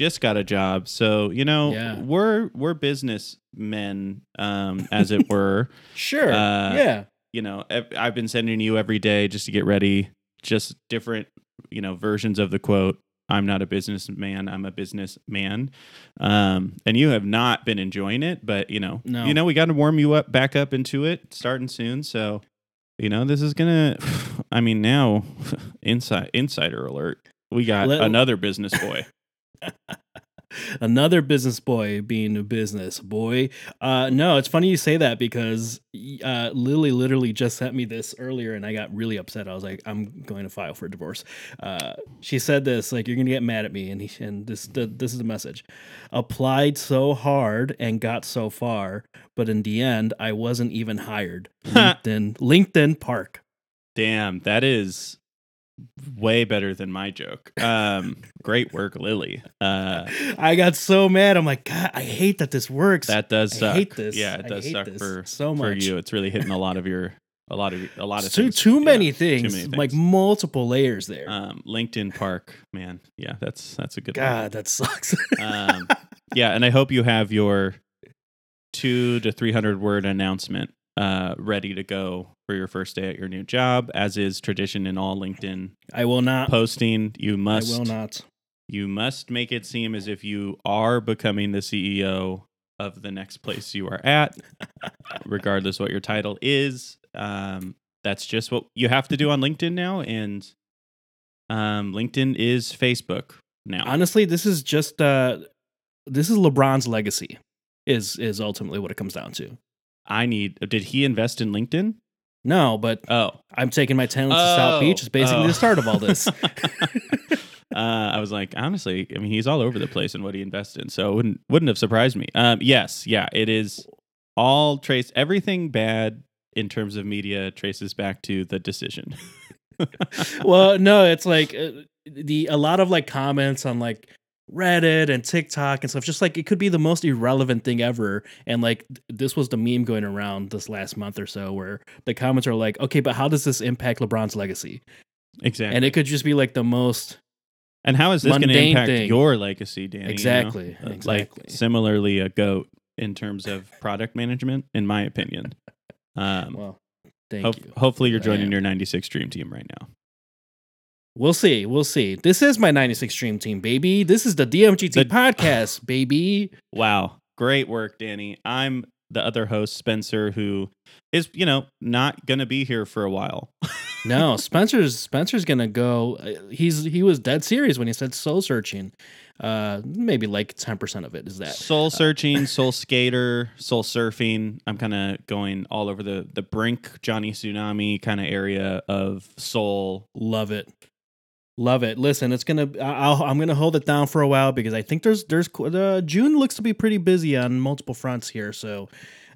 just got a job, so you know Yeah. we're we're businessmen, um, as it were. Sure. uh, yeah. you know, I've been sending you every day just to get ready, just different, you know, versions of the quote. I'm not a businessman. I'm a businessman. Um, and you have not been enjoying it, but you know, No. you know, we got to warm you up back up into it starting soon. So, you know, this is gonna. I mean, now, inside insider alert. We got Let- another business boy. Another business boy being a business boy. Uh, no, it's funny you say that because uh, Lily literally just sent me this earlier, and I got really upset. I was like, "I'm going to file for a divorce." Uh, she said this like, "You're gonna get mad at me," and he, and this the, this is the message: applied so hard and got so far, but in the end, I wasn't even hired. LinkedIn, LinkedIn Park. Damn, that is way better than my joke. Um, great work, Lily. Uh, I got so mad. I'm like, God, I hate that this works. That does I suck. hate this. Yeah, it does suck for so much for you. It's really hitting a lot of your a lot of a lot of too things. too Yeah, many things, many like multiple layers there. Um, LinkedIn Park, man. Yeah, that's that's a good God, that sucks. Um, yeah, and I hope you have your two to three hundred word announcement uh, ready to go for your first day at your new job, as is tradition in all LinkedIn I will not. posting. You must. I will not. you must make it seem as if you are becoming the CEO of the next place you are at, regardless what your title is. Um, that's just what you have to do on LinkedIn now, and um, LinkedIn is Facebook now. Honestly, this is just uh, this is LeBron's legacy. Is is ultimately what it comes down to. I need. Did he invest in LinkedIn? No, but Oh, I'm taking my talents to South Beach. It's basically oh. the start of all this. uh, I was like, honestly, I mean, he's all over the place in what he invests in, so it wouldn't wouldn't have surprised me. Um, yes, yeah, it is all trace everything bad in terms of media traces back to the decision. well, no, it's like uh, the a lot of like comments on like Reddit and TikTok and stuff. Just like it could be the most irrelevant thing ever, and like this was the meme going around this last month or so, where the comments are like, "Okay, but how does this impact LeBron's legacy?" exactly. And it could just be like the most And how is this going to impact thing. your legacy, Danny? you know? Exactly, Uh, exactly. Like similarly, a goat in terms of product management, in my opinion. Um, well. Thank hope- you. hopefully, you're joining your 96 Dream Team right now. We'll see. We'll see. This is my 96 Stream Team, baby. This is the DMGT The- podcast, baby. Wow, great work, Danny. I'm the other host, Spencer, who is you know not going to be here for a while. No, Spencer's Spencer's gonna go. uh, He's he was dead serious when he said soul searching. Uh, maybe like ten percent of it is that. soul searching, soul skater, soul surfing. I'm kind of going all over the the brink Johnny Tsunami kind of area of soul. Love it, love it. Listen, it's gonna. I- I'll, I'm gonna hold it down for a while because I think there's there's uh, June looks to be pretty busy on multiple fronts here. So.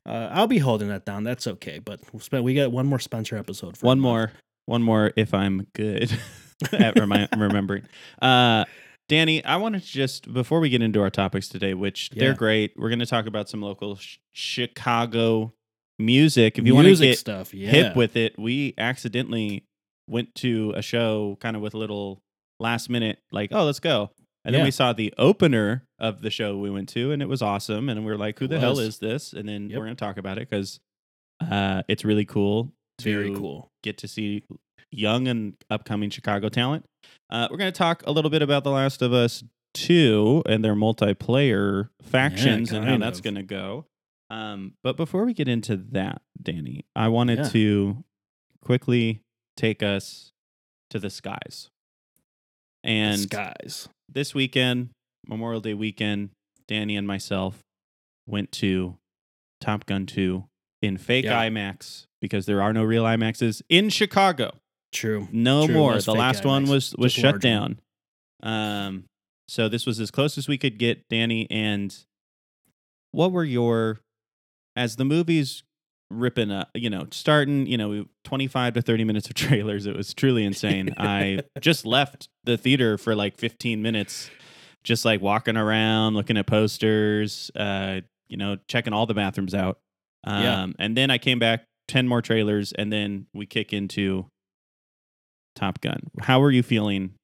Uh, I'll be holding that down. That's okay. But we'll spend, we got one more Spencer episode. For One more, one more. If I'm good at remi- remembering, uh, Danny, I want to just before we get into our topics today, which they're great. We're going to talk about some local sh- Chicago music. If you want to get stuff. Yeah. hip with it, we accidentally went to a show kind of with a little last minute, like, oh, let's go. And then we saw the opener of the show we went to, and it was awesome. And we were like, who the hell is this? And then Yep. we're going to talk about it because uh, it's really cool to Very cool. get to see young and upcoming Chicago talent. Uh, we're going to talk a little bit about The Last of Us 2 and their multiplayer factions and how kind that's going to go. Um, but before we get into that, Danny, I wanted Yeah. to quickly take us to the skies. And skies. this weekend, Memorial Day weekend, Danny and myself went to Top Gun 2 in fake Yeah. IMAX because there are no real IMAXs in Chicago. True. No True, more. most The last one was was just shut down. Um so this was as close as we could get, Danny, and what were your as the movies ripping up, you know, starting, you know, 25 to 30 minutes of trailers. It was truly insane. I just left the theater for like 15 minutes, just like walking around, looking at posters, uh, you know, checking all the bathrooms out. Um, Yeah. and then I came back 10 more trailers and then we kick into Top Gun. How are you feeling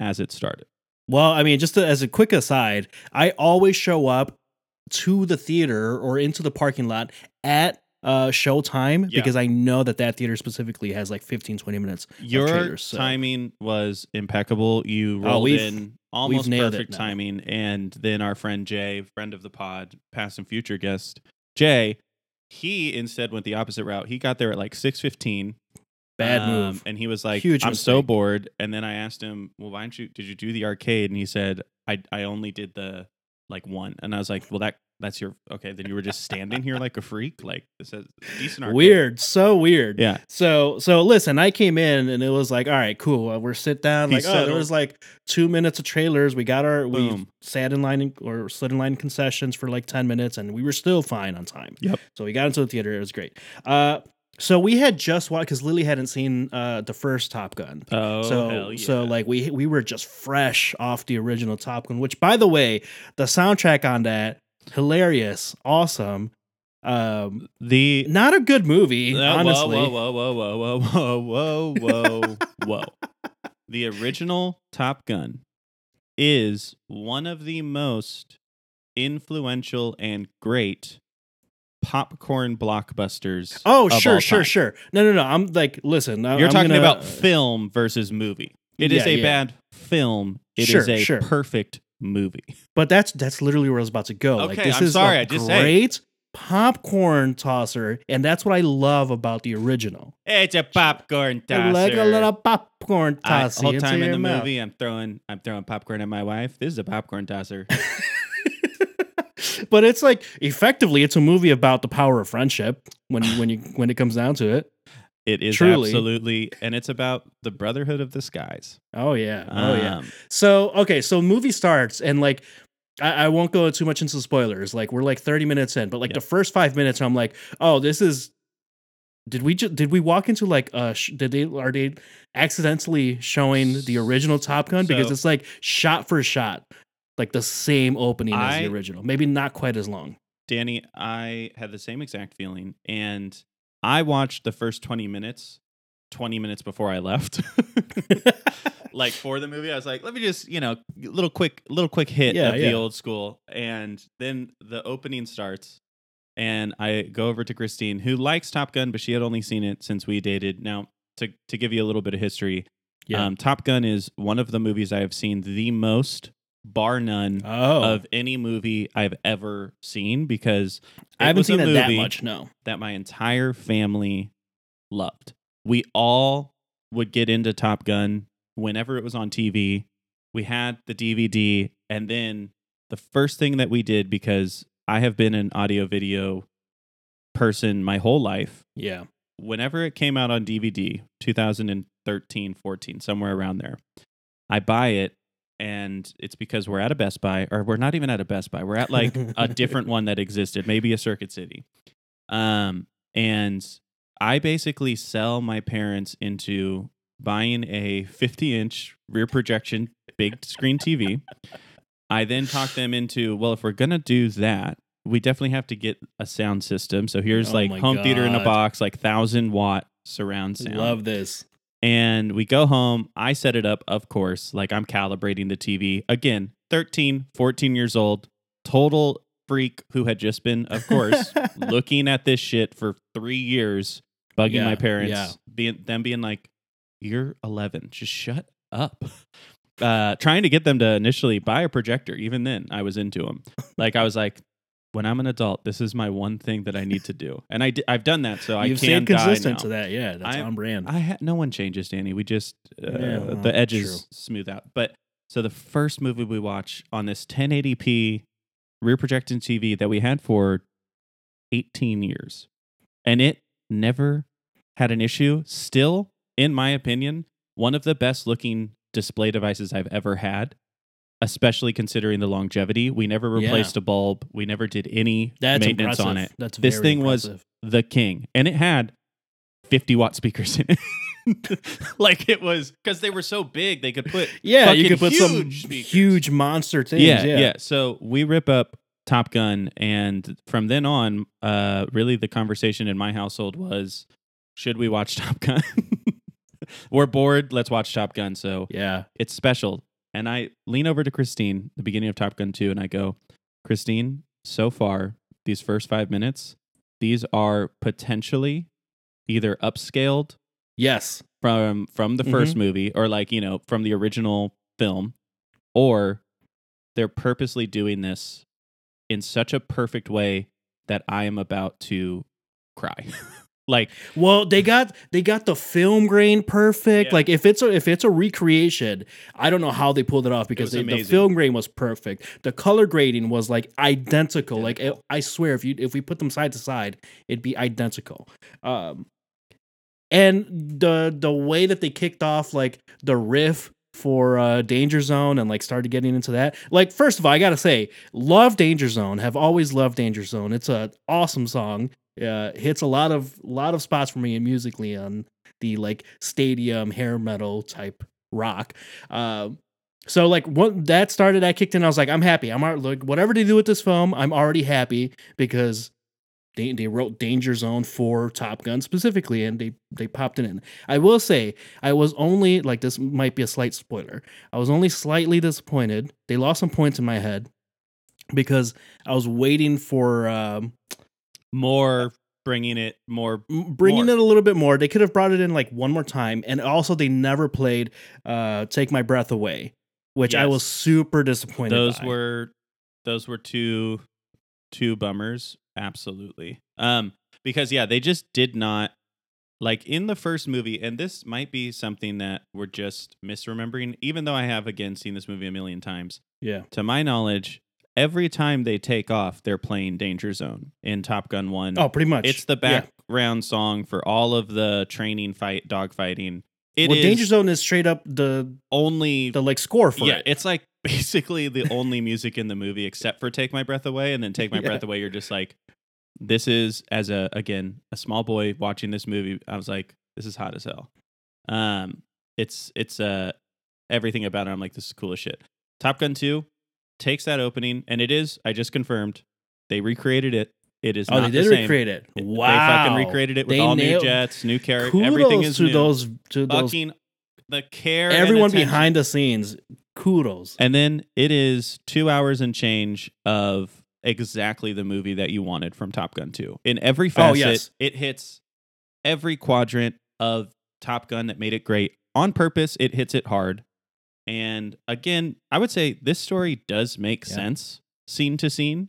as it started? Well, I mean, just to, as a quick aside, I always show up to the theater or into the parking lot at uh showtime Yeah. because I know that that theater specifically has like 15 20 minutes. Your trailers, so- timing was impeccable. You Oh, rolled we've- in almost perfect timing. And then our friend Jay, friend of the pod, past and future guest, Jay, he instead went the opposite route. He got there at like 6.15. Bad um, move. And he was like, Huge I'm so bored. And then I asked him, well, why didn't you, did you do the arcade? And he said, I, I only did the like one. And I was like, well, that that's your, okay. Then you were just standing here like a freak. Like this is decent arcade. Weird, so weird. Yeah. So so listen, I came in and it was like, all right, cool. Uh, we're sit down. He Like, oh, there was like two minutes of trailers. We got our we Boom. sat in line or slid in line concessions for like ten minutes, and we were still fine on time. Yep. So we got into the theater. It was great. Uh, so we had just watched because Lily hadn't seen uh the first Top Gun. Oh, so hell yeah. so like we we were just fresh off the original Top Gun, which by the way, the soundtrack on that hilarious, awesome. Um, the not a good movie, Uh, honestly. Whoa, whoa, whoa, whoa, whoa, whoa, whoa, whoa, whoa. The original Top Gun is one of the most influential and great popcorn blockbusters. Oh, sure, sure, sure. No, no, no. I'm like, listen. I- You're I'm talking gonna- about film versus movie. It is Yeah, a yeah. bad film. It is Sure, a sure. perfect movie. but that's that's literally where I was about to go. like, Okay, this I'm is sorry, a I just- great popcorn tosser, and that's what I love about the original. It's a popcorn tosser. Like a little popcorn I, tosser. whole time in the mouth. movie, I'm throwing I'm throwing popcorn at my wife. This is a popcorn tosser. but it's like effectively, it's a movie about the power of friendship. When when you when it comes down to it. It is Truly. absolutely, and it's about the brotherhood of the skies. Oh yeah. Oh yeah. Um, So okay, so movie starts and like I, I won't go too much into spoilers. Like we're like 30 minutes in, but like Yeah. the first five minutes, I'm like, oh, this is. Did we just did we walk into like uh sh- did they are they accidentally showing the original Top Gun because it's like shot for shot like the same opening as the original maybe not quite as long Danny, I had the same exact feeling, and I watched the first twenty minutes, twenty minutes before I left. like for the movie, I was like, let me just you know, little quick, little quick hit Yeah, of the old school, and then the opening starts. And I go over to Christine, who likes Top Gun, but she had only seen it since we dated. Now, to to give you a little bit of history, Yeah. Um, Top Gun is one of the movies I have seen the most, bar none, oh of any movie I've ever seen because I haven't seen it that much no that my entire family loved. We all would get into Top Gun whenever it was on TV. We had the DVD, and then the first thing that we did because I have been an audio video person my whole life yeah whenever it came out on DVD, 2013, 14, somewhere around there, I buy it and it's because we're at a Best Buy or we're not even at a Best Buy. We're at like a different one that existed, maybe a Circuit City. Um and I basically sell my parents into buying a 50-inch rear projection big screen TV. I then talk them into, well, if we're going to do that, we definitely have to get a sound system. So here's Oh like home theater in a box, like 1000 watt surround sound. love this And we go home. I set it up, of course, like I'm calibrating the TV. Again, 13, 14 years old, total freak who had just been, of course, looking at this shit for three years, bugging Yeah, my parents, yeah. being them being like, "You're 11, just shut up." Uh, trying to get them to initially buy a projector. Even then, I was into them. Like I was like, when I'm an adult, this is my one thing that I need to do, and I di- I've done that. So I can't do that. you've can stayed consistent to that yeah that's I- on brand I ha- no one changes, Danny. We just uh, Yeah, well, the edges true. smooth out. But so the first movie we watch on this 1080p rear projecting TV that we had for 18 years, and it never had an issue. Still, in my opinion, one of the best looking display devices I've ever had. Especially considering the longevity, we never Yeah. replaced a bulb. We never did any that's maintenance impressive. on it. that's This thing was the king and it had 50 watt speakers in it like it was because they were so big they could put Yeah, you could put some huge speakers. huge monster things. yeah, Yeah, yeah so we rip up top gun and from then on uh really the conversation in my household was should we watch Top Gun? We're bored. Let's watch Top Gun. So Yeah. it's special. And I lean over to Christine, the beginning of Top Gun 2, and I go, Christine, so far, these first five minutes, these are potentially either upscaled Yes. from from the 1st mm-hmm. movie or like, you know, from the original film, or they're purposely doing this in such a perfect way that I am about to cry. like Well, they got they got the film grain perfect. Yeah. Like if it's a if it's a recreation, I don't know how they pulled it off because was they, the film grain was perfect. The color grading was like identical. Like it, I swear, if you if we put them side to side, it'd be identical. Um, and the the way that they kicked off like the riff for uh, Danger Zone and like started getting into that. Like first of all, I gotta say, love Danger Zone. Have always loved Danger Zone. It's a awesome song. Uh, hits a lot of lot of spots for me musically on the like stadium hair metal type rock. Um, so like what that started, I kicked in. I was like, I'm happy. I'm already like whatever they do with this film, I'm already happy because they, they wrote Danger Zone for Top Gun specifically, and they they popped it in. I will say I was only like this might be a slight spoiler. I was only slightly disappointed. They lost some points in my head because I was waiting for um, more bringing it more bringing More. it a little bit more. They could have brought it in like one more time, and also they never played uh, "Take My Breath Away," which I was super disappointed. those by. were those were two two bummers absolutely um because yeah they just did not like in the first movie and this might be something that we're just misremembering even though i have again seen this movie a million times yeah. to my knowledge every time they take off they're playing danger zone in top gun 1 Oh, pretty much. it's the Yeah. background song for all of the training fight dogfighting It is well, Danger Zone is straight up the only the like score for yeah, it. it's like basically the only music in the movie except for Take My Breath Away and then Take My Yeah. Breath Away you're just like this is as a again a small boy watching this movie I was like this is hot as hell. Um it's it's uh everything about it I'm like this is cool as shit. Top Gun 2 takes that opening and it is I just confirmed they recreated it. It is oh, not they did the same. recreate it. It- Wow, They fucking recreated it with They all nailed- new jets, new characters. Kudos everything is to new. those to those fucking the care everyone behind the scenes. Kudos. And then it is two hours and change of exactly the movie that you wanted from Top Gun 2. In every oh, facet, Oh, yes. it hits every quadrant of Top Gun that made it great. On purpose, it hits it hard. And again, I would say this story does make Yeah. sense scene to scene,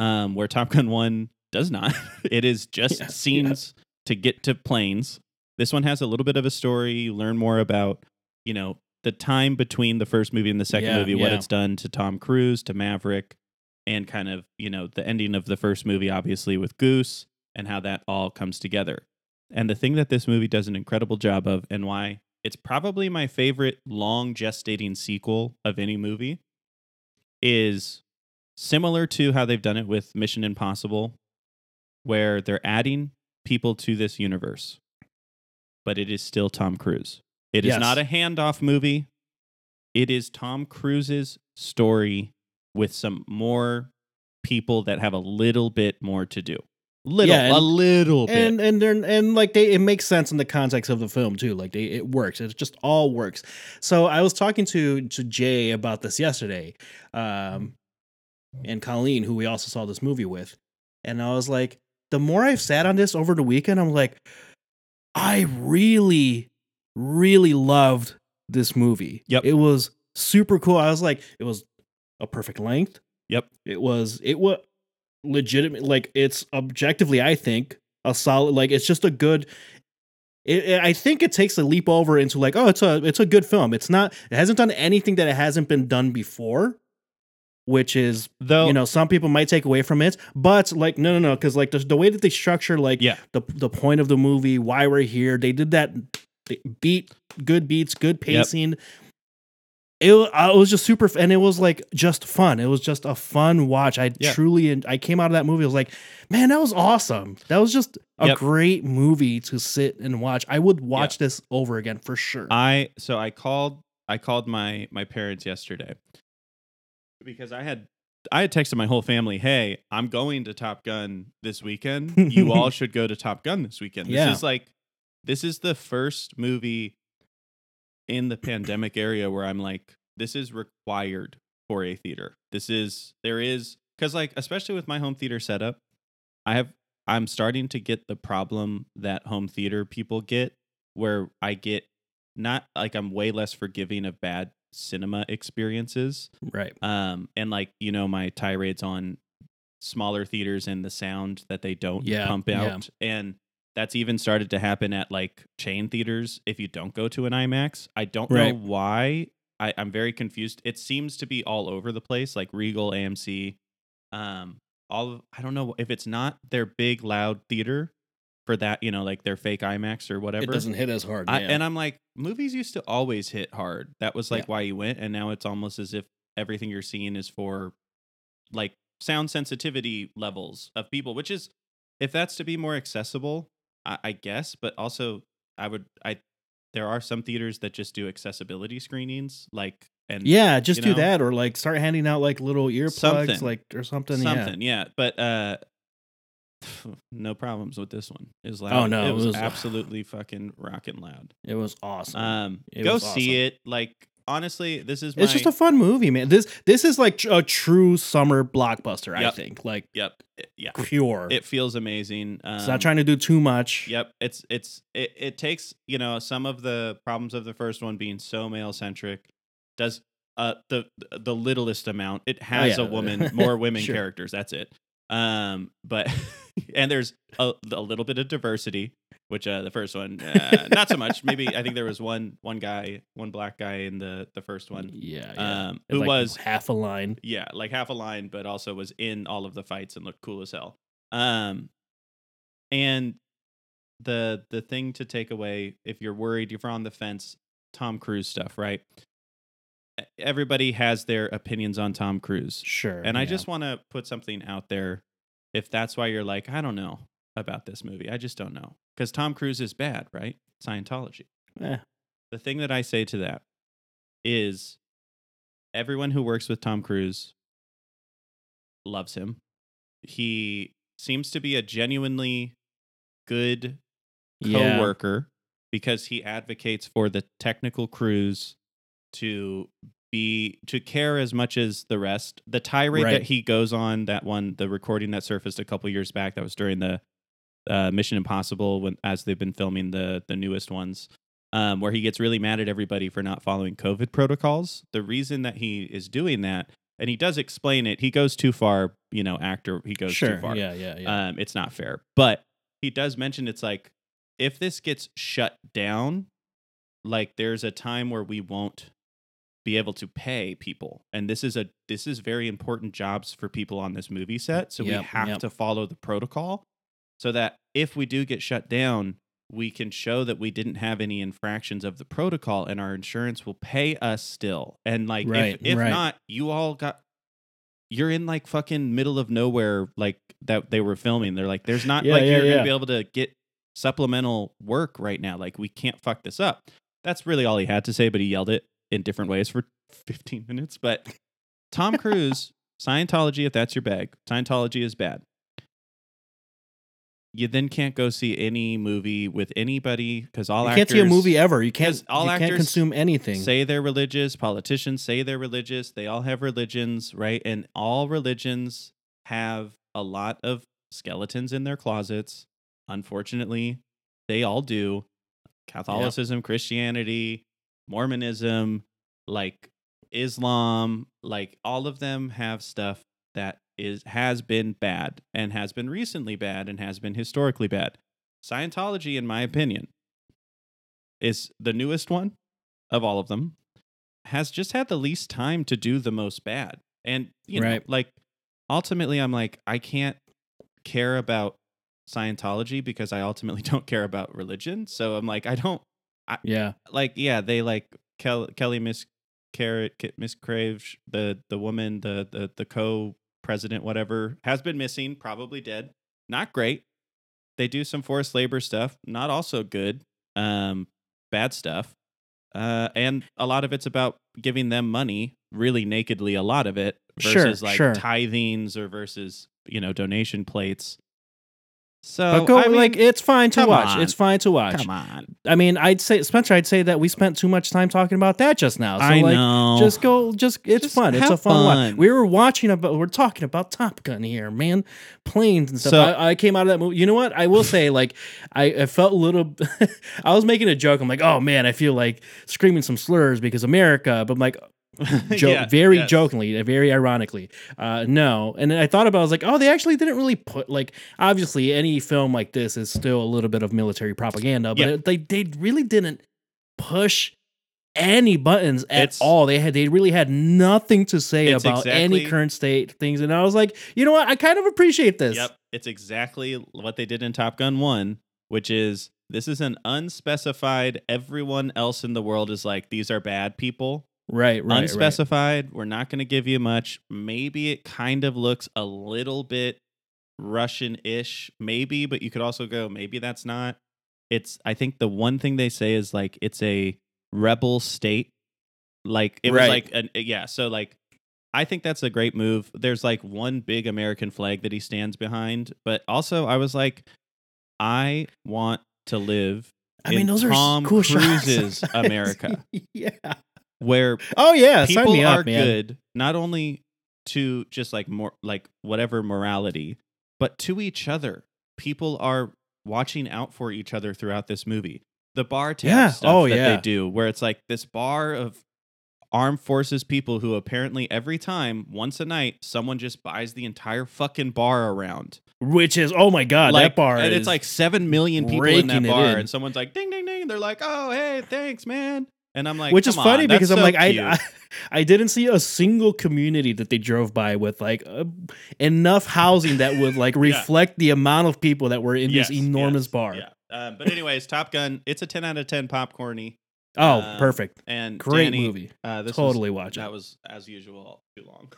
um, where Top Gun 1 does not. it is just Yeah, yeah. scenes to get to planes. This one has a little bit of a story. You learn more about, you know, the time between the first movie and the second Yeah, movie, what it's done to Tom Cruise, to Maverick, and kind of, you know, the ending of the first movie, obviously, with Goose and how that all comes together. And the thing that this movie does an incredible job of, and why it's probably my favorite long gestating sequel of any movie, is similar to how they've done it with Mission Impossible, where they're adding people to this universe, but it is still Tom Cruise. It is Yes. not a handoff movie. It is Tom Cruise's story with some more people that have a little bit more to do. Little, Yeah, and- a little bit. and and they're and like they it makes sense in the context of the film too like they it works it just all works so i was talking to to jay about this yesterday um and colleen who we also saw this movie with and i was like the more i've sat on this over the weekend i'm like i really really loved this movie Yep. it was super cool i was like it was a perfect length Yep. it was it was legitimate like it's objectively i think a solid like it's just a good it, it- i think it takes a leap over into like oh it's a it's a good film it's not it hasn't done anything that it hasn't been done before which is Though, you know some people might take away from it but like no no no because like the, the way that they structure like Yeah. the the point of the movie why we're here they did that beat good beats good pacing it, it was just super and it was like just fun it was just a fun watch i Yeah. truly i came out of that movie i was like man that was awesome that was just a Yep. great movie to sit and watch i would watch this over again for sure I so I called I called my my parents yesterday because I had I had texted my whole family, "Hey, I'm going to Top Gun this weekend. You all should go to Top Gun this weekend. This Yeah. is like this is the first movie in the pandemic area where I'm like, this is required for a theater. This is there is because like especially with my home theater setup, I have I'm starting to get the problem that home theater people get where I get not like I'm way less forgiving of bad cinema experiences. Right. Um and like, you know, my tirades on smaller theaters and the sound that they don't Yeah, pump yeah. out. And that's even started to happen at like chain theaters if you don't go to an IMAX. I don't Right. know why. I, I'm very confused. It seems to be all over the place, like Regal, AMC, um, all of, I don't know if it's not their big loud theater for that, you know, like their fake IMAX or whatever. It doesn't hit as hard. I, yeah. And I'm like, movies used to always hit hard. That was like Yeah. why you went, and now it's almost as if everything you're seeing is for like sound sensitivity levels of people, which is if that's to be more accessible, I, I guess. But also, I would I there are some theaters that just do accessibility screenings, like and yeah, just you do know? that or like start handing out like little earplugs, like or something. Yeah. something, yeah. But uh, no problems with this one. It was loud. Oh, no, it it was, was- absolutely fucking rocking loud. It was awesome. Um, It go was see it. Like honestly, this is my, it's just a fun movie, man. This this is like a true summer blockbuster. I think like yep, it- yeah. pure. It feels amazing. Um, it's not trying to do too much. Yep, it's it's it, it takes you know some of the problems of the first one being so male centric does uh the the littlest amount. It has Oh, yeah. a woman, more women Sure. characters. That's it. Um, but and there's a, a little bit of diversity, which uh the first one uh, not so much. Maybe I think there was one one guy, one black guy in the the first one. Yeah, yeah. Um, who like was half a line. yeah, like half a line, but also was in all of the fights and looked cool as hell. Um, and the the thing to take away, if you're worried, if you're on the fence, Tom Cruise stuff, right? Everybody has their opinions on Tom Cruise, Sure. and I just want to put something out there. If that's why you're like, I don't know about this movie, I just don't know, because Tom Cruise is bad, right? Scientology Eh, the thing that I say to that is everyone who works with Tom Cruise loves him. He seems to be a genuinely good yeah. co-worker because he advocates for the technical crews to be to care as much as the rest. The tirade Right. that he goes on, that one, the recording that surfaced a couple years back, that was during the uh, Mission Impossible when as they've been filming the the newest ones, um, where he gets really mad at everybody for not following COVID protocols. The reason that he is doing that, and he does explain it, he goes too far. You know, actor, he goes Sure. too far Yeah, yeah, yeah. um, it's not fair. But he does mention it's like if this gets shut down, like there's a time where we won't be able to pay people, and this is a this is very important jobs for people on this movie set. So we have yep. to follow the protocol, so that if we do get shut down. We can show that we didn't have any infractions of the protocol, and our insurance will pay us still. And like, Right, if, if right. not, you all got you're in like fucking middle of nowhere like that they were filming they're like there's not Yeah, like yeah, you're yeah. gonna be able to get supplemental work right now like we can't fuck this up that's really all he had to say but he yelled it in different ways for 15 minutes but tom cruise scientology if that's your bag scientology is bad you then can't go see any movie with anybody because all you actors can't see a movie ever. You can't all you can't actors consume anything. say they're religious politicians say they're religious they all have religions right and all religions have a lot of skeletons in their closets unfortunately they all do catholicism christianity mormonism like islam like all of them have stuff that is has been bad and has been recently bad and has been historically bad. Scientology in my opinion is the newest one of all of them has just had the least time to do the most bad. And you know like ultimately i'm like i can't care about scientology because i ultimately don't care about religion. So i'm like i don't I, yeah. like yeah they like Kel- kelly miss carrot miss crave the the woman the the, the co-president whatever has been missing probably dead. Not great. They do some forced labor stuff not also good um bad stuff. Uh and a lot of it's about giving them money really nakedly a lot of it Sure, versus like sure. tithings or versus you know donation plates So go I mean, like it's fine to watch. on. It's fine to watch. come on. I mean, I'd say Spencer, I'd say that we spent too much time talking about that just now. So I like know. just go just it's Just fun. It's a fun, watch. fun. We were watching about we're talking about Top Gun here, man. Planes and stuff. So- I, I came out of that movie. You know what? I will say, like, I, I felt a little I was making a joke. I'm like, oh man, I feel like screaming some slurs because America, but I'm like joke, Yeah, very yes. jokingly, very ironically. Uh, no, and then I thought about, it, I was like, oh, they actually didn't really put like obviously any film like this is still a little bit of military propaganda, but Yeah. it, they they really didn't push any buttons at It's- all. They had they really had nothing to say about any current state things, and I was like, you know what, I kind of appreciate this. Yep, it's exactly what they did in Top Gun 1, which is this is an unspecified everyone else in the world is like these are bad people. Right, right, right. unspecified. We're not going to give you much. Maybe it kind of looks a little bit Russian-ish, maybe, but you could also go maybe that's not. It's I think the one thing they say is like it's a rebel state. Like it was like an eh, yeah, so like I think that's a great move. There's like one big American flag that he stands behind, but also I was like I want to live I mean, those Tom are cool. Cruise's America. yeah. Where Oh yeah. sign people me are up, man. good not only to just like more like whatever morality but to each other people are watching out for each other throughout this movie the bar tab Yeah. stuff Oh, that yeah. they do where it's like this bar of armed forces people who apparently every time once a night someone just buys the entire fucking bar around Which is oh my god, like that bar and it's like 7 million people in that bar in. and someone's like ding ding ding they're like oh hey thanks man and i'm like which is funny on, because I'm so like. I, I I didn't see a single community that they drove by with like uh, enough housing that would like reflect the amount of people that were in Yes, this enormous yes, bar. Yeah. Um, but anyways, Top Gun. It's a ten out of ten popcorny. Oh, Um, perfect. And Great Danny, movie. Uh, this Totally was, watch it. That was as usual too long.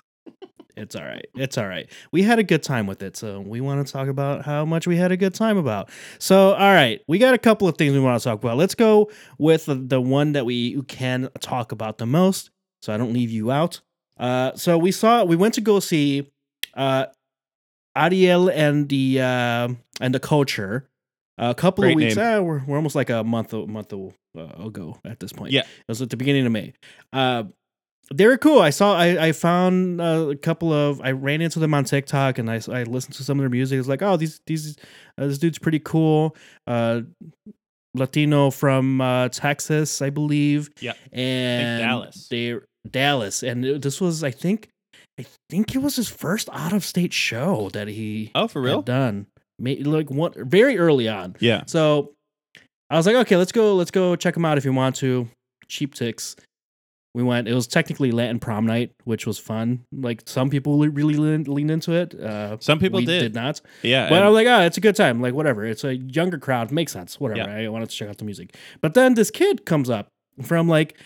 It's all right. It's all right. We had a good time with it, so we want to talk about how much we had a good time about. So, all right, we got a couple of things we want to talk about. Let's go with the, the one that we can talk about the most, so I don't leave you out. Uh, so we saw we went to go see uh, Ariel and the uh, and the culture a couple Great of weeks. Uh, we're, we're almost like a month a month uh, ago at this point. Yeah. it was at the beginning of May. Uh, they were cool. I saw. I I found a couple of. I ran into them on TikTok, and I, I listened to some of their music. It's like, oh, these these uh, this dude's pretty cool. Uh, Latino from uh, Texas, I believe. Yeah. and Dallas. They Dallas, and this was, I think, I think it was his first out of state show that he Oh, for had real? done. May, like one very early on. Yeah. So I was like, okay, let's go, let's go check them out if you want to. Cheap ticks. We went. It was technically Latin prom night, which was fun. Like some people really leaned, leaned into it. Uh, Some people did. did not. Yeah. But I'm like, oh, it's a good time. Like whatever. It's a younger crowd. Makes sense. Whatever. Yeah. I wanted to check out the music. But then this kid comes up from like,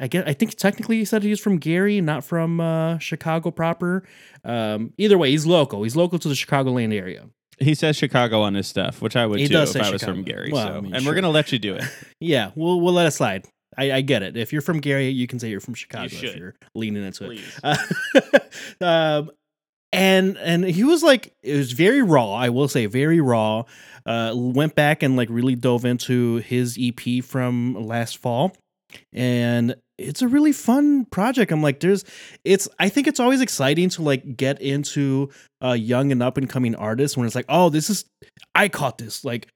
I guess I think technically he said he was from Gary, not from uh, Chicago proper. Um, either way, he's local. He's local to the Chicagoland area. he says Chicago on his stuff, which I would He too does if say I was Chicago. from Gary. Well, so, I mean, and sure. we're gonna let you do it. Yeah, we'll we'll let it slide. I, I get it. If you're from Gary, you can say you're from Chicago if you're leaning into it. Uh, um, and and he was like, it was very raw. I will say, very raw. Uh, went back and like really dove into his EP from last fall, and it's a really fun project. I'm like, there's, it's. I think it's always exciting to like get into a young and up and coming artist when it's like, oh, this is, I caught this like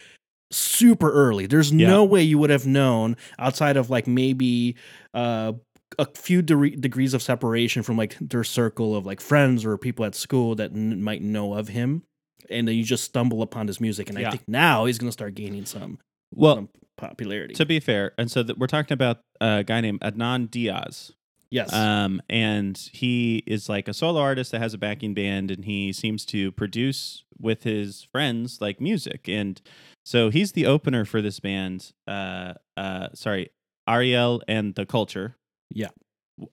super early. There's Yeah. no way you would have known outside of like maybe uh a few de- degrees of separation from like their circle of like friends or people at school that n- might know of him and then you just stumble upon his music and i think now he's going to start gaining some, Well, some popularity to be fair, and so th- we're talking about a guy named Adan Diaz. yes Um, and he is like a solo artist that has a backing band, and he seems to produce with his friends like music. And so he's the opener for this band. Uh, uh, sorry, Ariel and the Culture. Yeah.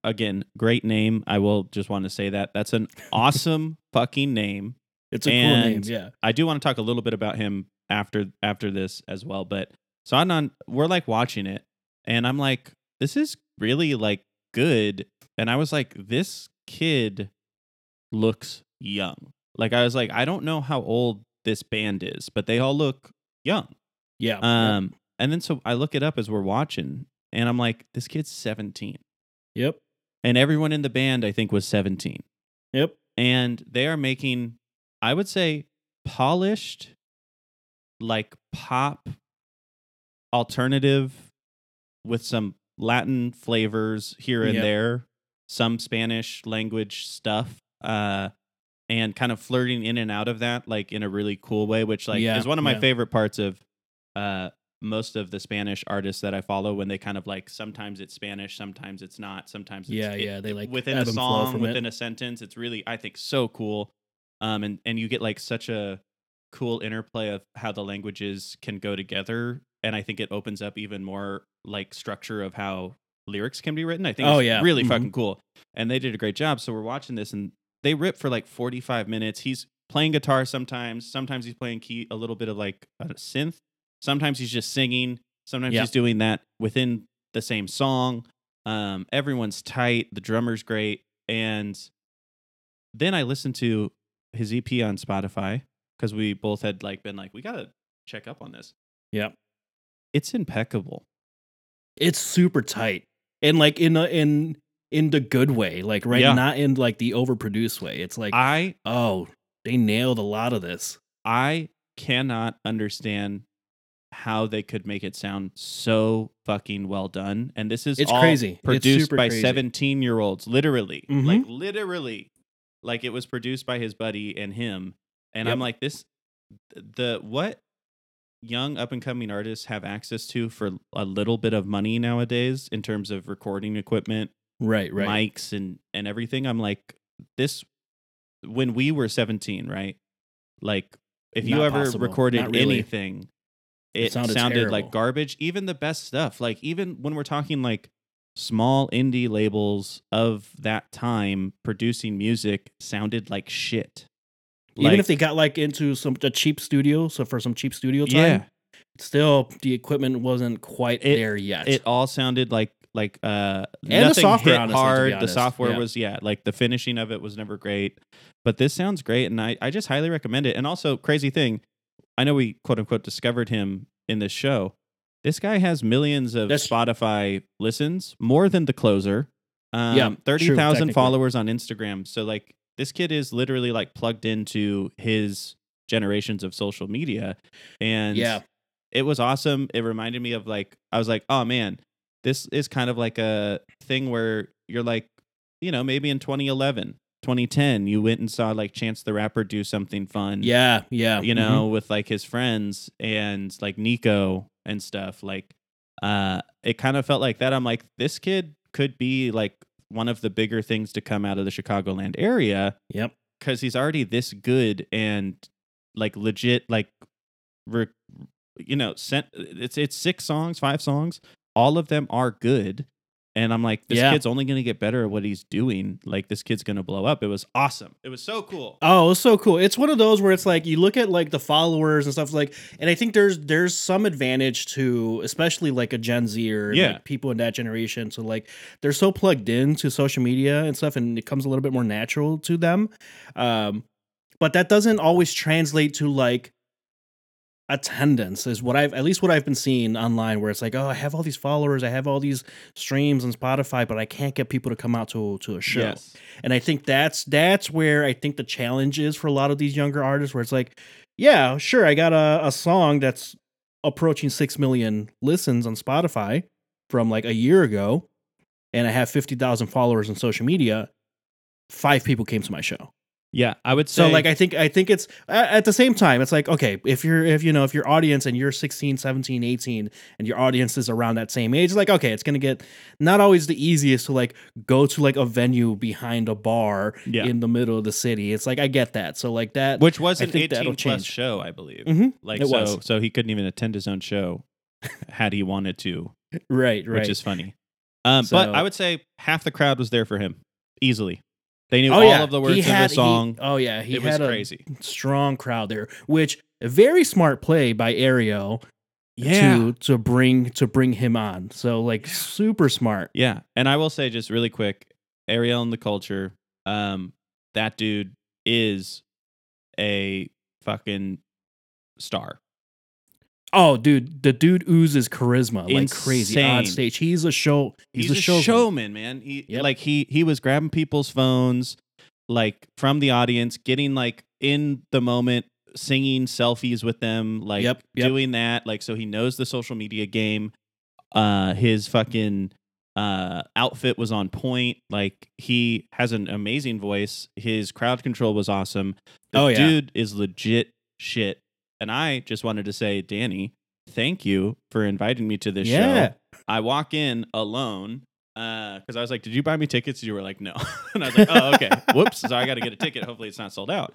Again, great name. I will just want to say that that's an awesome fucking name. it's a cool name yeah I do want to talk a little bit about him after after this as well. But so I'm on we're like watching it and I'm like, this is really like good. And I was like, this kid looks young. Like I was like, I don't know how old this band is, but they all look young. Yeah. Um, and then so I look it up as we're watching, and I'm like, this kid's 17, yep. and everyone in the band I think was 17, Yep. and they are making, I would say, polished, like pop alternative with some Latin flavors here and Yep. there, some Spanish language stuff, uh, and kind of flirting in and out of that, like in a really cool way, which like Yeah, is one of my yeah. favorite parts of uh, most of the Spanish artists that I follow. When they kind of like sometimes it's Spanish, sometimes it's not, sometimes it's, Yeah, yeah, they, like, within a song, from it. within a sentence. It's really I think so cool, um, and and you get like such a cool interplay of how the languages can go together and i think it opens up even more like structure of how lyrics can be written i think Oh, it's yeah. really Mhm. fucking cool and they did a great job so we're watching this and they rip for like 45 minutes. He's playing guitar sometimes. Sometimes he's playing key a little bit of like a synth. Sometimes he's just singing. Sometimes Yeah. he's doing that within the same song. Um everyone's tight. The drummer's great. And then i listened to his ep on spotify because we both had like been like we gotta check up on this. Yep. it's impeccable. It's super tight. And like in a, in in the good way, like right, Yeah. not in like the overproduced way. It's like, i oh, they nailed a lot of this. i cannot understand how they could make it sound so fucking well done and this is It's crazy. Produced super by 17 year olds literally Mhm. like literally like it was produced by his buddy and him and i'm like this the what young up and coming artists have access to for a little bit of money nowadays in terms of recording equipment Right, right. mics and and everything i'm like this when we were 17 right like if you Not ever possible. Recorded Not really. anything it, It sounded sounded, like garbage even the best stuff like even when we're talking like small indie labels of that time producing music sounded like shit Even if they got like into some a cheap studio, so for some cheap studio time, yeah still the equipment wasn't quite It- there yet. it all sounded like like uh And the software, hit honestly, hard. the software Yeah. was yeah like the finishing of it was never great. But this sounds great and i i just highly recommend it. And also crazy thing i know we quote unquote discovered him in this show. This guy has millions of That's- spotify listens more than the closer. Um Yeah, 30,000 followers on instagram. So like this kid is literally like plugged into his generations of social media. And yeah, it was awesome. It reminded me of like I was like, oh man, this is kind of like a thing where you're like, you know, maybe in 2011, 2010, you went and saw like Chance the Rapper do something fun. yeah, yeah. You mhm. know, with like his friends and like Nico and stuff. Like uh it kind of felt like that. I'm like, this kid could be like one of the bigger things to come out of the Chicagoland area Yep. because he's already this good and like legit like re- you know sent it's it's six songs five songs all of them are good and i'm like this Yeah. kid's only gonna get better at what he's doing like this kid's gonna blow up it was awesome it was so cool Oh, it's so cool. It's one of those where it's like you look at like the followers and stuff like, and I think there's there's some advantage to especially like a Gen Z or Yeah. like people in that generation. So like they're so plugged into social media and stuff, and it comes a little bit more natural to them. Um, but that doesn't always translate to like attendance is what I've at least what I've been seeing online where it's like, oh, I have all these followers, I have all these streams on Spotify, but I can't get people to come out to to a show. yes And I think that's that's where I think the challenge is for a lot of these younger artists, where it's like, yeah, sure, I got a, a song that's approaching six million listens on Spotify from like a year ago, and I have fifty thousand followers on social media. Five people came to my show. Yeah i would say So like I think I think it's at the same time it's like okay if you're if you know if your audience and you're 16 17 18 and your audience is around that same age like okay it's going to get not always the easiest to like go to like a venue behind a bar Yeah. in the middle of the city. It's like I get that. So like that which was an think that'll 18 plus show i believe. Mhm. like It so was. so he couldn't even attend his own show had he wanted to right right. which is funny. Um but i would say half the crowd was there for him easily they knew oh all yeah. of the words he of had the song. he, oh yeah. He it was had a crazy. strong crowd there which a very smart play by Ariel yeah. to to bring to bring him on. So like super smart. Yeah, and I will say just really quick, Ariel and the Culture, um, that dude is a fucking star. Oh, dude, the dude oozes charisma like crazy on stage. He's a show. He's, He's, a, a showman. showman, man. He Yep. like he he was grabbing people's phones like from the audience, getting like in the moment, singing selfies with them, like Yep, yep. doing that. Like so he knows the social media game. Uh his fucking uh outfit was on point. Like he has an amazing voice. His crowd control was awesome. The Oh, yeah. dude is legit shit. And I just wanted to say, Danny, thank you for inviting me to this Yeah. show. I walk in alone because I was like, "Did you buy me tickets?" You were like, "No," and I was like, "Oh, okay. Whoops. So I got to get a ticket. Hopefully, it's not sold out."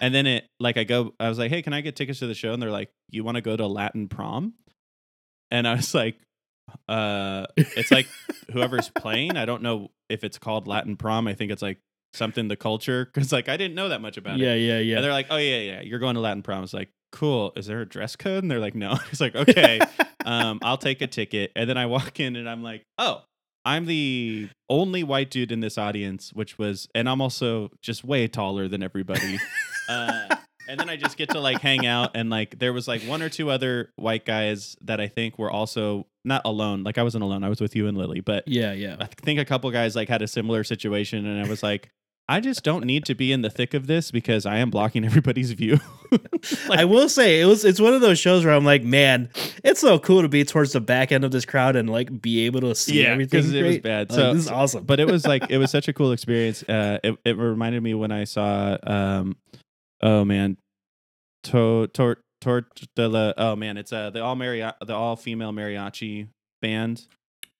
And then it like I go, I was like, "Hey, can I get tickets to the show?" And they're like, "You want to go to Latin prom?" And I was like, "Uh, it's like whoever's playing. I don't know if it's called Latin prom. I think it's like something the culture because like I didn't know that much about it." Yeah, yeah, yeah. And they're like, "Oh yeah, yeah, you're going to Latin prom." I was like, "Cool. Is there a dress code?" And they're like, "No." It's like, "Okay, um, I'll take a ticket." And then I walk in and I'm like, "Oh, I'm the only white dude in this audience," which was, and I'm also just way taller than everybody. uh, and then I just get to like hang out and like there was like one or two other white guys that I think were also not alone. Like I wasn't alone. I was with you and Lily, but yeah, yeah. I think a couple guys like had a similar situation, and I was like, I just don't need to be in the thick of this because I am blocking everybody's view. Like- I will say it was it's one of those shows where I'm like, man, it's so cool to be towards the back end of this crowd and like be able to see everything. because it was bad. Like, So this is awesome. but it was like it was such a cool experience. Uh, it it reminded me when I saw um, oh man, to tor tor de la oh man, it's uh the all maria the all female mariachi band.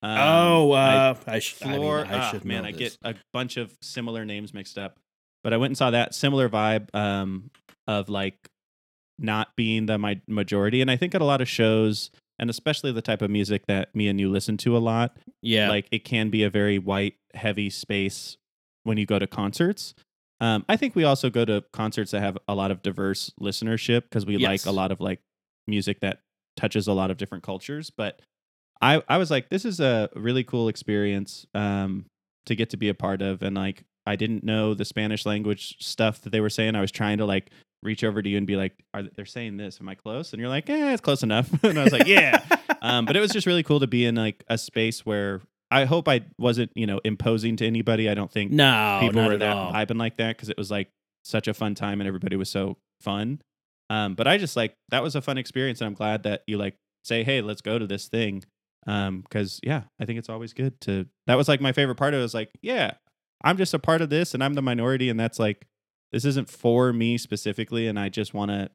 Um, oh, I- uh, I, sh- I, mean, Floor. I ah, should man, I get a bunch of similar names mixed up. But I went and saw that similar vibe um, of like not being the my majority, and I think at a lot of shows, and especially the type of music that me and you listen to a lot, yeah, like it can be a very white heavy space when you go to concerts. Um, I think we also go to concerts that have a lot of diverse listenership because we Yes. like a lot of like music that touches a lot of different cultures. But I, I was like, this is a really cool experience um, to get to be a part of. And like, I didn't know the Spanish language stuff that they were saying. I was trying to like reach over to you and be like, are they- they're saying this? Am I close? And you're like, yeah, it's close enough. and I was like, yeah. um, but it was just really cool to be in like a space where I hope I wasn't, you know, imposing to anybody. I don't think no, people were that all. vibing like that because it was like such a fun time and everybody was so fun. Um, but I just like that was a fun experience and I'm glad that you like say, hey, let's go to this thing. Um, because yeah, I think it's always good to. That was like my favorite part of it. Was like, yeah, I'm just a part of this and I'm the minority, and that's like, this isn't for me specifically, and I just want to.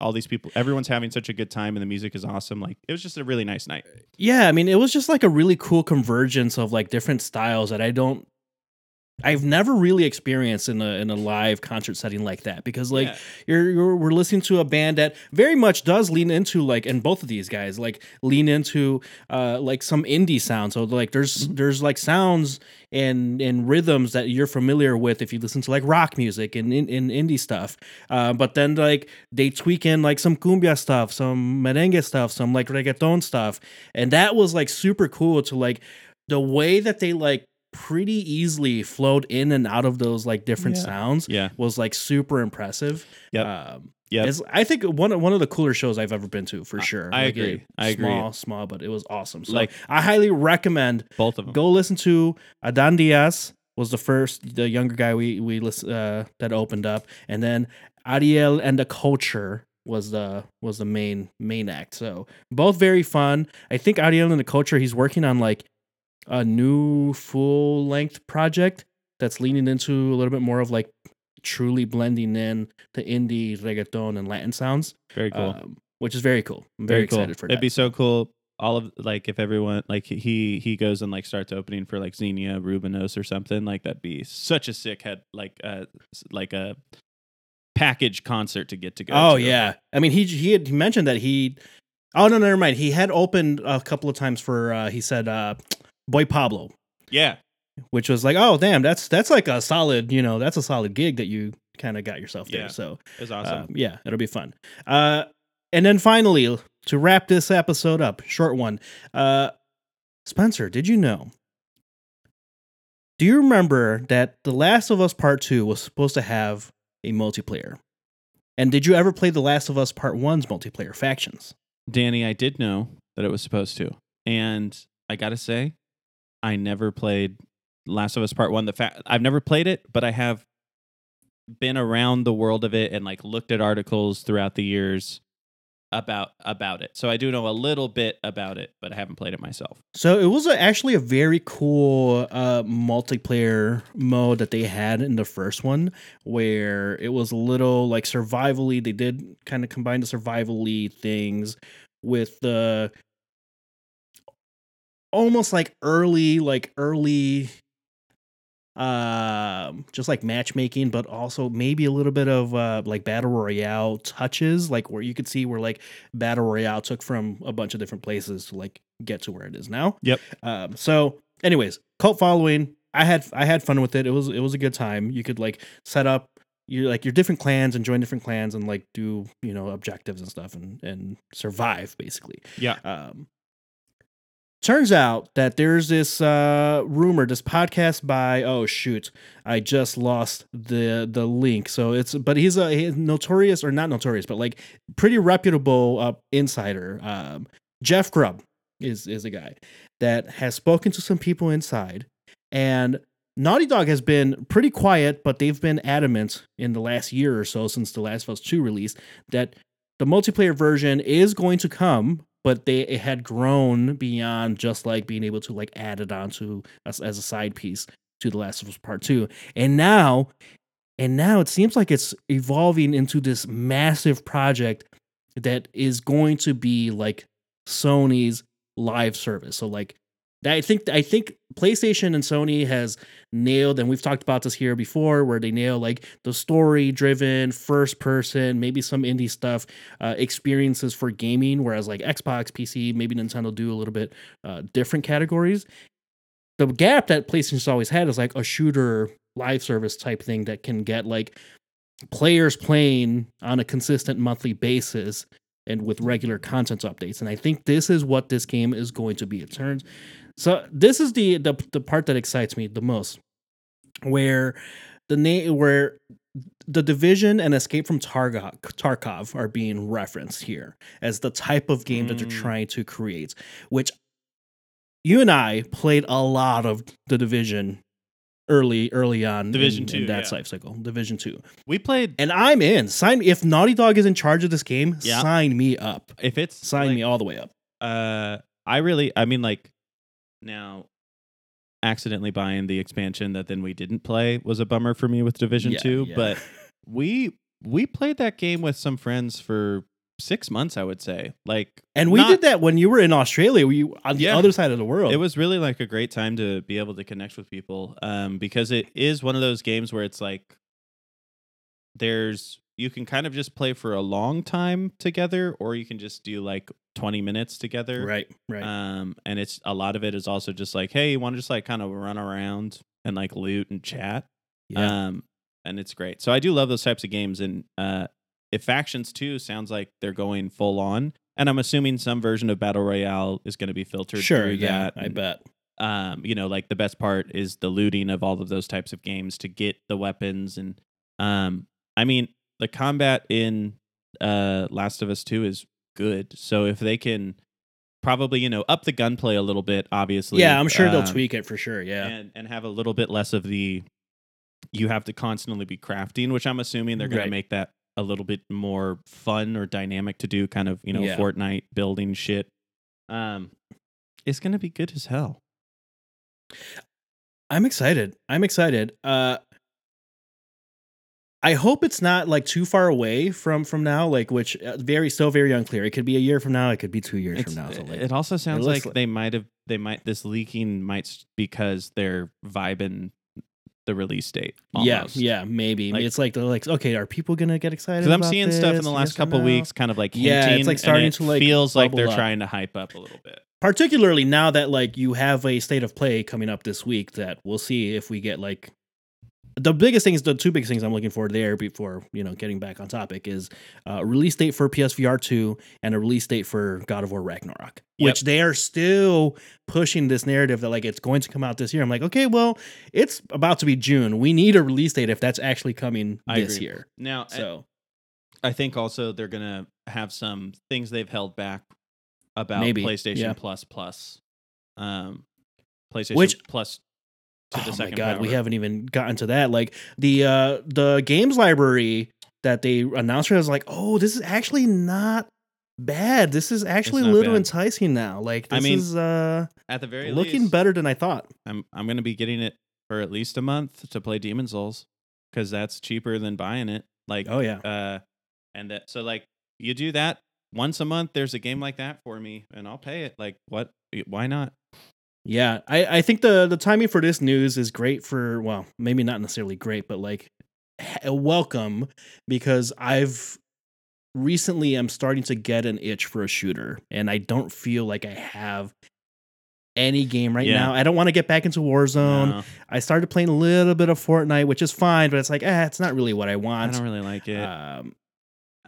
All these people, everyone's having such a good time, and the music is awesome. Like it was just a really nice night. Yeah, I mean, it was just like a really cool convergence of like different styles that I don't, I've never really experienced in a in a live concert setting like that because like Yeah. you're, you're we're listening to a band that very much does lean into like and both of these guys like lean into uh like some indie sound so like there's Mm-hmm. there's like sounds and and rhythms that you're familiar with if you listen to like rock music and in, in indie stuff uh, but then like they tweak in like some cumbia stuff some merengue stuff some like reggaeton stuff and that was like super cool to like the way that they like pretty easily flowed in and out of those like different Yeah. sounds Yeah, was like super impressive. yeah Um, Yep. it's- I think one of one of the cooler shows I've ever been to for sure. I Like, agree. it- I agree. Small, small, but it was awesome. So Like- I highly recommend both of them. go listen to Adan Diaz was the first the younger guy we we listen, uh, that opened up, and then Ariel and the Culture was the was the main main act. So both very fun. I think Ariel and the Culture he's working on like a new full length project that's leaning into a little bit more of like truly blending in the indie reggaeton and Latin sounds, Very cool. um, which is very cool. I'm very, cool. excited for that. It'd be so cool. All of like if everyone like he he goes and like starts opening for like Xenia Rubinos or something like that'd be such a sick head like uh like a package concert to get to go. Oh to. yeah, I mean he he had mentioned that he. Oh no, never mind. He had opened a couple of times for. Uh, he said, uh, "Boy Pablo," yeah, which was like, oh damn, that's that's like a solid, you know, that's a solid gig that you kind of got yourself there. Yeah. So it's awesome. um, yeah, it'll be fun. Uh, and then finally, to wrap this episode up, short one. Uh, Spencer, did you know? Do you remember that The Last of Us Part Two was supposed to have a multiplayer? And did you ever play The Last of Us Part 1's multiplayer factions? Danny, I did know that it was supposed to. And I got to say, I never played Last of Us Part 1. The fact I've never played it, but I have been around the world of it and like looked at articles throughout the years about about it. So I do know a little bit about it, but I haven't played it myself. So it was a, actually a very cool uh, multiplayer mode that they had in the first one, where it was a little like survivally. They did kind of combine the survivally things with the almost like early, like early um just like matchmaking but also maybe a little bit of uh like battle royale touches like where you could see where like battle royale took from a bunch of different places to like get to where it is now Yep. um so anyways cult following i had i had fun with it it was it was a good time you could like set up your like your different clans and join different clans and like do you know objectives and stuff and and survive basically Yeah. um, turns out that there's this uh, rumor, this podcast by oh shoot, I just lost the the link. So it's but he's a he's notorious or not notorious, but like pretty reputable uh, insider. Um, Jeff Grubb is is a guy that has spoken to some people inside, and Naughty Dog has been pretty quiet, but they've been adamant in the last year or so since The Last of Us Two release that the multiplayer version is going to come but they it had grown beyond just like being able to like add it onto as, as a side piece to the last of us part two. And now and now it seems like it's evolving into this massive project that is going to be like sony's live service. So like I think I think PlayStation and Sony has nailed, and we've talked about this here before, where they nail like the story driven, first person, maybe some indie stuff, uh, experiences for gaming. Whereas like Xbox, PC, maybe Nintendo do a little bit uh, different categories. The gap that PlayStation's always had is like a shooter live service type thing that can get like players playing on a consistent monthly basis and with regular content updates. And I think this is what this game is going to be. It turns so this is the the, the part that excites me the most, where the name where the division and escape from Tarkov, Tarkov are being referenced here as the type of game that they're Mm. trying to create, which you and I played a lot of the division early early on Division in, 2, in that yeah. life cycle division 2 We played and i'm in sign me if naughty dog is in charge of this game Yeah. sign me up if it's sign like, me all the way up uh I really I mean like now accidentally buying the expansion that then we didn't play was a bummer for me with Division Yeah, 2, yeah. but we we played that game with some friends for 6 months I would say. Like And we not- did that when you were in Australia, we on the Yeah. other side of the world. It was really like a great time to be able to connect with people um, because it is one of those games where it's like there's you can kind of just play for a long time together or you can just do like 20 minutes together. right, right. Um, and it's a lot of it is also just like, hey, you want to just like kind of run around and like loot and chat. yeah. Um, and it's great. So I do love those types of games. And uh, if Factions 2 sounds like they're going full on, and I'm assuming some version of Battle Royale is going to be filtered sure, through yeah, that. I and, bet. Um, you know, like the best part is the looting of all of those types of games to get the weapons. And um, I mean, the combat in uh, Last of Us 2 is good. So if they can probably, you know, up the gunplay a little bit, obviously. Yeah, I'm sure they'll um, tweak it for sure. Yeah, and and have a little bit less of the you have to constantly be crafting, which I'm assuming they're going Right. to make that a little bit more fun or dynamic to do, kind of you know Yeah. Fortnite building shit. Um, it's going to be good as hell. I'm excited. I'm excited. Uh, I hope it's not like too far away from from now, like which uh, very still very unclear. It could be a year from now. It could be two years It's- from now. So like, it also sounds looks like, like- they might have they might this leaking might because they're vibing the release date. yeah, almost. yeah, maybe. Like- it's like they're like, okay, are people gonna get excited? Because I'm seeing stuff in the last Yes couple no? weeks, kind of like Yeah, it's, like, starting it to, like, feels like they're up. trying to hype up a little bit. particularly now that like you have a state of play coming up this week that we'll see if we get like the biggest things the two biggest things i'm looking for there before you know getting back on topic is uh, a release date for psvr 2 and a release date for god of war ragnarok Yep. which they are still pushing this narrative that like it's going to come out this year i'm like okay well it's about to be june we need a release date if that's actually coming I this agree. year Now, so I think also they're gonna have some things they've held back about Maybe, PlayStation yeah. Plus Plus, um, PlayStation Which- Plus to the oh my god, we haven't even gotten to that. Like the uh the games library that they announced was like, oh, this is actually not bad. This is actually a little bad. enticing now. Like I this mean, is uh At the very looking least, better than I thought. I'm I'm gonna be getting it for at least a month to play Demon's Souls because that's cheaper than buying it. Like, Oh yeah. uh, and that so like you do that once a month. There's a game like that for me, and I'll pay it. Like, what? Why not? Yeah, I, I think the the timing for this news is great for well, maybe not necessarily great, but like welcome because I've recently I'm starting to get an itch for a shooter, and I don't feel like I have any game right Yeah. now. I don't want to get back into Warzone. No, I started playing a little bit of Fortnite, which is fine, but it's like, eh, it's not really what I want. I don't really like it. um,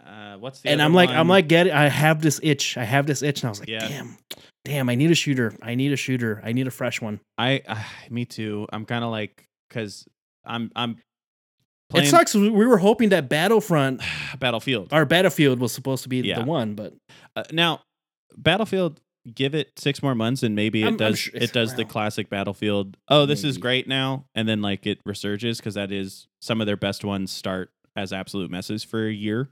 Uh, what's the and I'm like, I'm like, get it. I have this itch. I have this itch, and I was like, Yeah. damn, damn, I need a shooter. I need a shooter. I need a fresh one. I, uh, me too. I'm kind of like because I'm I'm playing It sucks. We we were hoping that Battlefront Battlefield. our Battlefield was supposed to be Yeah. the one, but Uh, now, Battlefield, give it six more months and maybe it I'm- I'm does. sure- it does the classic Battlefield. Oh, this is great now, and then like it resurges because that is some of their best ones start as absolute messes for a year.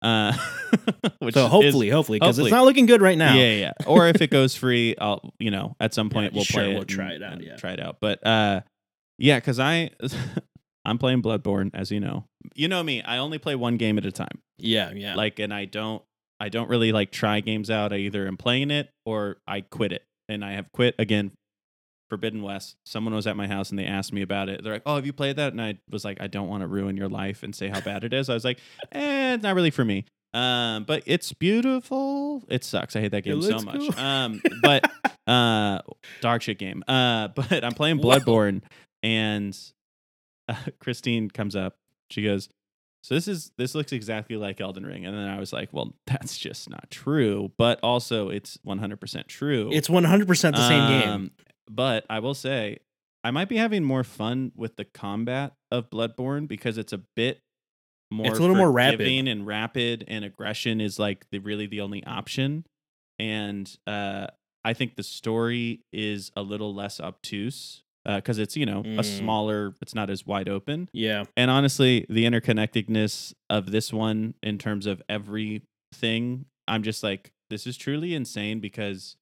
Uh, which so is- hopefully, hopefully, because it's not looking good right now. Yeah, yeah. Or if it goes free, I'll you know at some point we'll sure, play we'll and- try it out, yeah. try it out. But uh, yeah, because I I'm playing Bloodborne, as you know. You know me. I only play one game at a time. yeah, yeah. Like, and I don't I don't really like try games out. I either am playing it or I quit it, and I have quit again. Forbidden West. Someone was at my house and they asked me about it. They're like, "Oh, have you played that?" And I was like, "I don't want to ruin your life and say how bad it is." I was like, "Eh, it's not really for me." Um, but it's beautiful. It sucks. I hate that game so much. cool. Um, but uh, dog shit game. Uh, but I'm playing. Bloodborne, and uh, Christine comes up. She goes, "So this is this looks exactly like Elden Ring." And then I was like, "Well, that's just not true." But also, it's 100% true. it's 100 percent the same game. But I will say, I might be having more fun with the combat of Bloodborne because it's a bit more. It's a little more rapid. and rapid, and aggression is like the really the only option. And uh, I think the story is a little less obtuse because it's you know a Mm. smaller. It's not as wide open. Yeah, And honestly, the interconnectedness of this one in terms of everything, I'm just like, this is truly insane because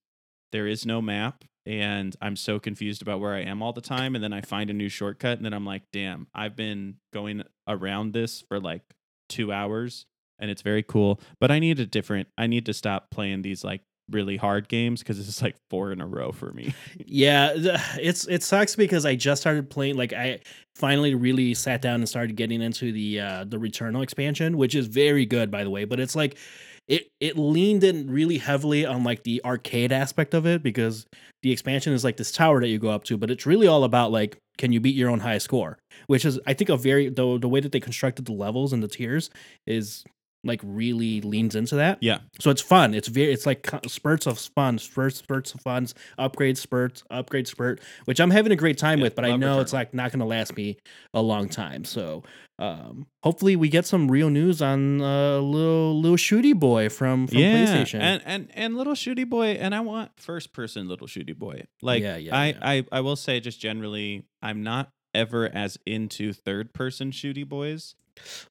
there is no map and I'm so confused about where I am all the time. And then I find a new shortcut and then I'm like, damn, I've been going around this for like two hours and it's very cool. But I need a different, I need to stop playing these like really hard games because it's like four in a row for me. yeah. It's it sucks because I just started playing. Like I finally really sat down and started getting into the uh the Returnal expansion, which is very good by the way. But it's like it it leaned in really heavily on like the arcade aspect of it because the expansion is like this tower that you go up to, but it's really all about like can you beat your own high score, which is I think a very the the way that they constructed the levels and the tiers is like really leans into that. Yeah. So it's fun. It's very it's like spurts of fun, spurts spurts of fun, upgrade spurt, upgrade spurt, which I'm having a great time Yeah, with, but I know it's like not going to last me a long time. So um hopefully we get some real news on uh little little shooty boy from from PlayStation. And and and little shooty boy, and I want first person little shooty boy. Like Yeah, yeah, I, yeah. I I will say just generally, I'm not ever as into third person shooty boys.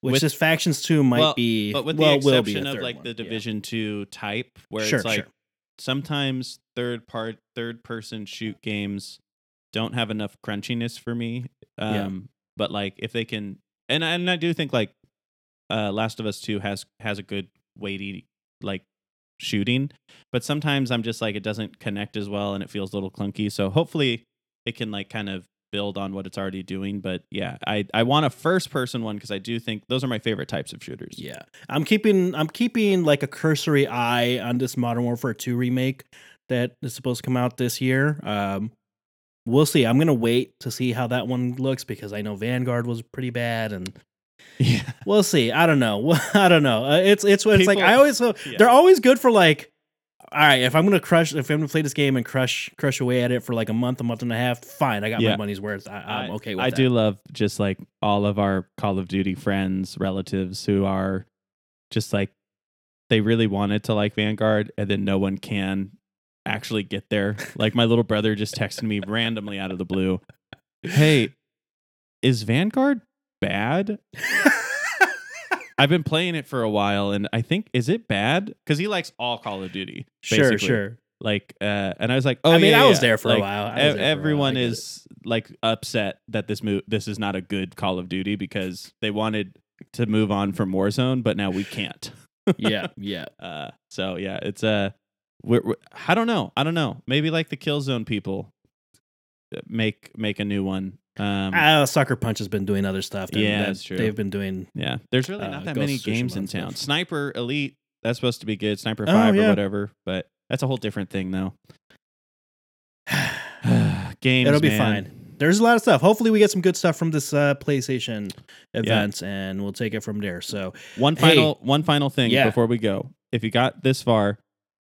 Which with- this factions 2 might Well, be But with well, the exception of like one. the Yeah. Division Two type, where Sure, it's like sure. sometimes third part third person shoot games don't have enough crunchiness for me. Um Yeah. but like if they can and I- and I do think like uh Last of Us 2 has has a good weighty like shooting, but sometimes I'm just like it doesn't connect as well and it feels a little clunky. So hopefully it can like kind of build on what it's already doing, but yeah, I I want a first person one because I do think those are my favorite types of shooters. Yeah. I'm keeping I'm keeping like a cursory eye on this Modern Warfare 2 remake that is supposed to come out this year. Um we'll see. I'm going to wait to see how that one looks because I know Vanguard was pretty bad and Yeah. we'll see. I don't know. I don't know. Uh, it's it's it's like I always Yeah. they're always good for like all right, if I'm gonna crush, if I'm gonna play this game and crush, crush away at it for like a month, a month and a half, fine. I got Yeah. my money's worth. I, I'm okay with that. I that. do love just like all of our Call of Duty friends, relatives who are just like they really wanted to like Vanguard, and then no one can actually get there. like my little brother just texted me randomly out of the blue, "Hey, is Vanguard bad?" I've been playing it for a while, and I think is it bad because he likes all Call of Duty. sure, basically. sure. Like, uh, and I was like, oh, I mean, yeah, I was yeah. there for a while. I was ev- there for a while. I everyone get it. is like upset that this move this is not a good Call of Duty because they wanted to move on from Warzone, but now we can't. yeah, yeah. Uh, so yeah, it's a. We're, we're, I don't know. I don't know. Maybe like the Killzone people uh, make make a new one. Um, Uh, Sucker Punch has been doing other stuff. Yeah, that that's true. They've been doing. yeah, there's really uh, not that Ghost many games in town. stuff. Sniper Elite that's supposed to be good. Sniper Oh, Five or yeah. whatever, but that's a whole different thing though. Games. It'll be man. fine. There's a lot of stuff. Hopefully, we get some good stuff from this uh, PlayStation events, and we'll take it from there. So, One Hey. final one final thing Yeah. before we go. If you got this far,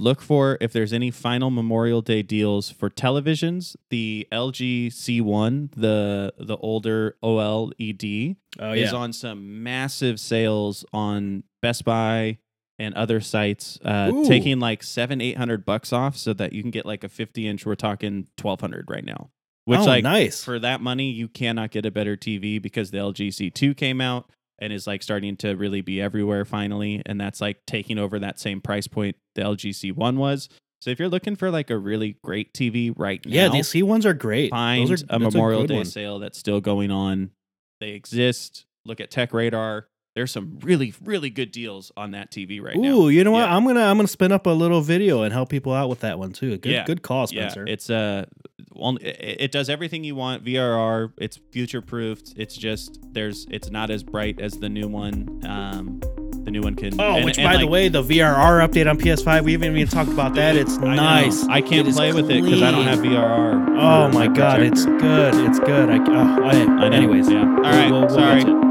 look for if there's any final Memorial Day deals for televisions. The LG C1, the the older OLED, oh is on some massive sales on Best Buy and other sites, uh, taking like seven eight hundred bucks off, so that you can get like a fifty inch. We're talking twelve hundred right now, which oh, like nice. for that money, you cannot get a better TV because the LG C2 came out and is like starting to really be everywhere finally. And that's like taking over that same price point the LG C1 was. So if you're looking for like a really great TV right now, yeah, the C ones are great. find are, a Memorial good Day one. sale that's still going on. They exist. Look at Tech Radar. There's some really, really good deals on that TV right now. Ooh, you know what? Yeah. I'm gonna I'm gonna spin up a little video and help people out with that one too. Good Yeah. good call, Yeah, Spencer. it's uh, only it, it does everything you want. VRR, it's future proofed. It's just there's it's not as bright as the new one. Um, the new one can. oh, and- which and, by the way, the VRR update on PS5, we haven't even talked about that. It's I know. nice. I can't It play with it because I don't have. VRR. Oh my god, projector. it's good. It's good. I, oh, I, I know. anyways, Yeah. All right. we'll- we'll sorry.